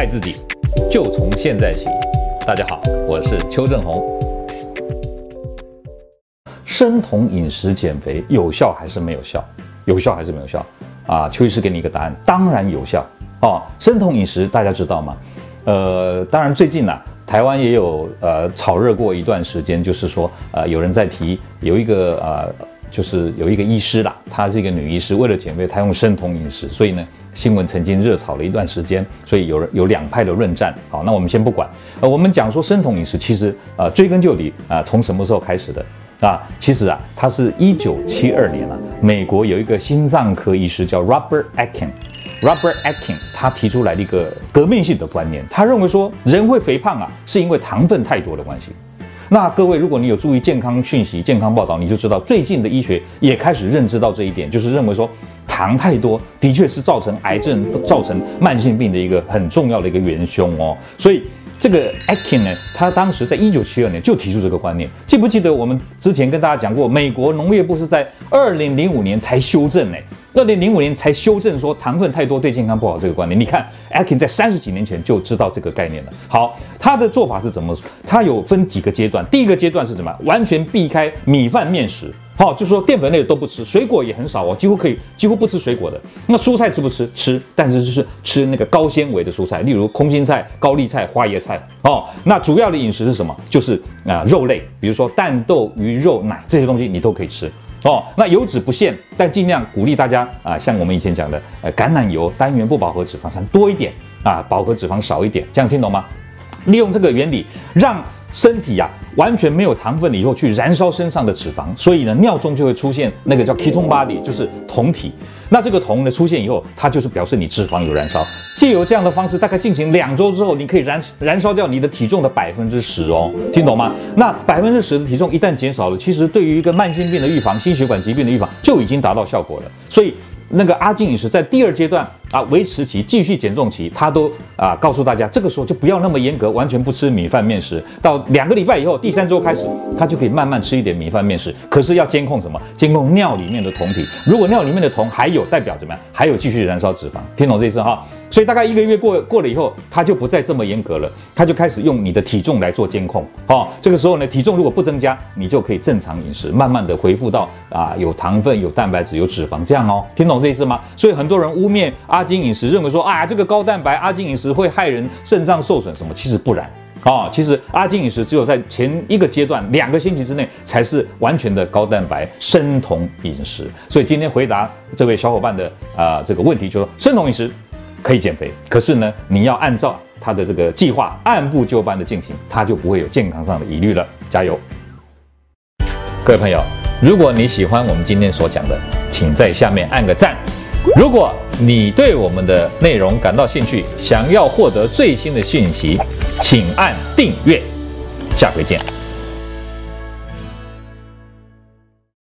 爱自己，就从现在起。大家好，我是邱正红。生酮饮食减肥有效还是没有效？有效还是没有效？啊，邱医师给你一个答案，当然有效哦。生酮饮食大家知道吗？呃，当然最近呢、台湾也有呃炒热过一段时间，就是说呃有人在提有一个呃。就是有一个医师啦，她是一个女医师，为了减肥，她用生酮饮食，所以呢，新闻曾经热炒了一段时间，所以有人有两派的论战。好，那我们先不管，呃，我们讲说生酮饮食其实呃追根究底啊，从什么时候开始的啊？其实啊，它是一九七二年啊，美国有一个心脏科医师叫 Robert Atkin，Robert Atkin，他提出来了一个革命性的观念，他认为说人会肥胖啊，是因为糖分太多的关系。那各位，如果你有注意健康讯息、健康报道，你就知道最近的医学也开始认知到这一点，就是认为说糖太多的确是造成癌症、造成慢性病的一个很重要的一个元凶哦。所以这个 Atkin 呢，他当时在一九七二年就提出这个观念。记不记得我们之前跟大家讲过，美国农业部是在二零零五年才修正呢？二零零五年才修正说糖分太多对健康不好这个观念。你看，Atkin 在三十几年前就知道这个概念了。好，他的做法是怎么？他有分几个阶段。第一个阶段是什么？完全避开米饭面食，好，就是说淀粉类都不吃，水果也很少哦，几乎可以几乎不吃水果的。那蔬菜吃不吃？吃，但是就是吃那个高纤维的蔬菜，例如空心菜、高丽菜、花椰菜。哦，那主要的饮食是什么？就是啊肉类，比如说蛋、豆、鱼、肉、奶这些东西你都可以吃。哦，那油脂不限，但尽量鼓励大家啊，像我们以前讲的，呃，橄榄油单元不饱和脂肪酸多一点啊，饱和脂肪少一点，这样听懂吗？利用这个原理，让身体呀、完全没有糖分了以后去燃烧身上的脂肪，所以呢，尿中就会出现那个叫 ketone body，就是酮体。那这个酮呢出现以后，它就是表示你脂肪有燃烧。借由这样的方式，大概进行两周之后，你可以燃燃烧掉你的体重的百分之十哦，听懂吗？那百分之十的体重一旦减少了，其实对于一个慢性病的预防、心血管疾病的预防就已经达到效果了。所以。那个阿金饮食在第二阶段啊，维持期继续减重期，他都啊告诉大家，这个时候就不要那么严格，完全不吃米饭面食。到两个礼拜以后，第三周开始，他就可以慢慢吃一点米饭面食。可是要监控什么？监控尿里面的酮体。如果尿里面的酮还有，代表怎么样？还有继续燃烧脂肪。听懂这意思哈？所以大概一个月过过了以后，他就不再这么严格了，他就开始用你的体重来做监控。哦，这个时候呢，体重如果不增加，你就可以正常饮食，慢慢的恢复到啊有糖分、有蛋白质、有脂肪这样哦。听懂这意思吗？所以很多人污蔑啊阿金饮食，认为说啊这个高蛋白阿金饮食会害人肾脏受损什么？其实不然啊、其实阿金饮食只有在前一个阶段两个星期之内才是完全的高蛋白生酮饮食。所以今天回答这位小伙伴的啊、这个问题，就说生酮饮食。可以减肥，可是呢，你要按照他的这个计划按部就班的进行，他就不会有健康上的疑虑了。加油！各位朋友，如果你喜欢我们今天所讲的，请在下面按个赞。如果你对我们的内容感到兴趣，想要获得最新的讯息，请按订阅。下回见。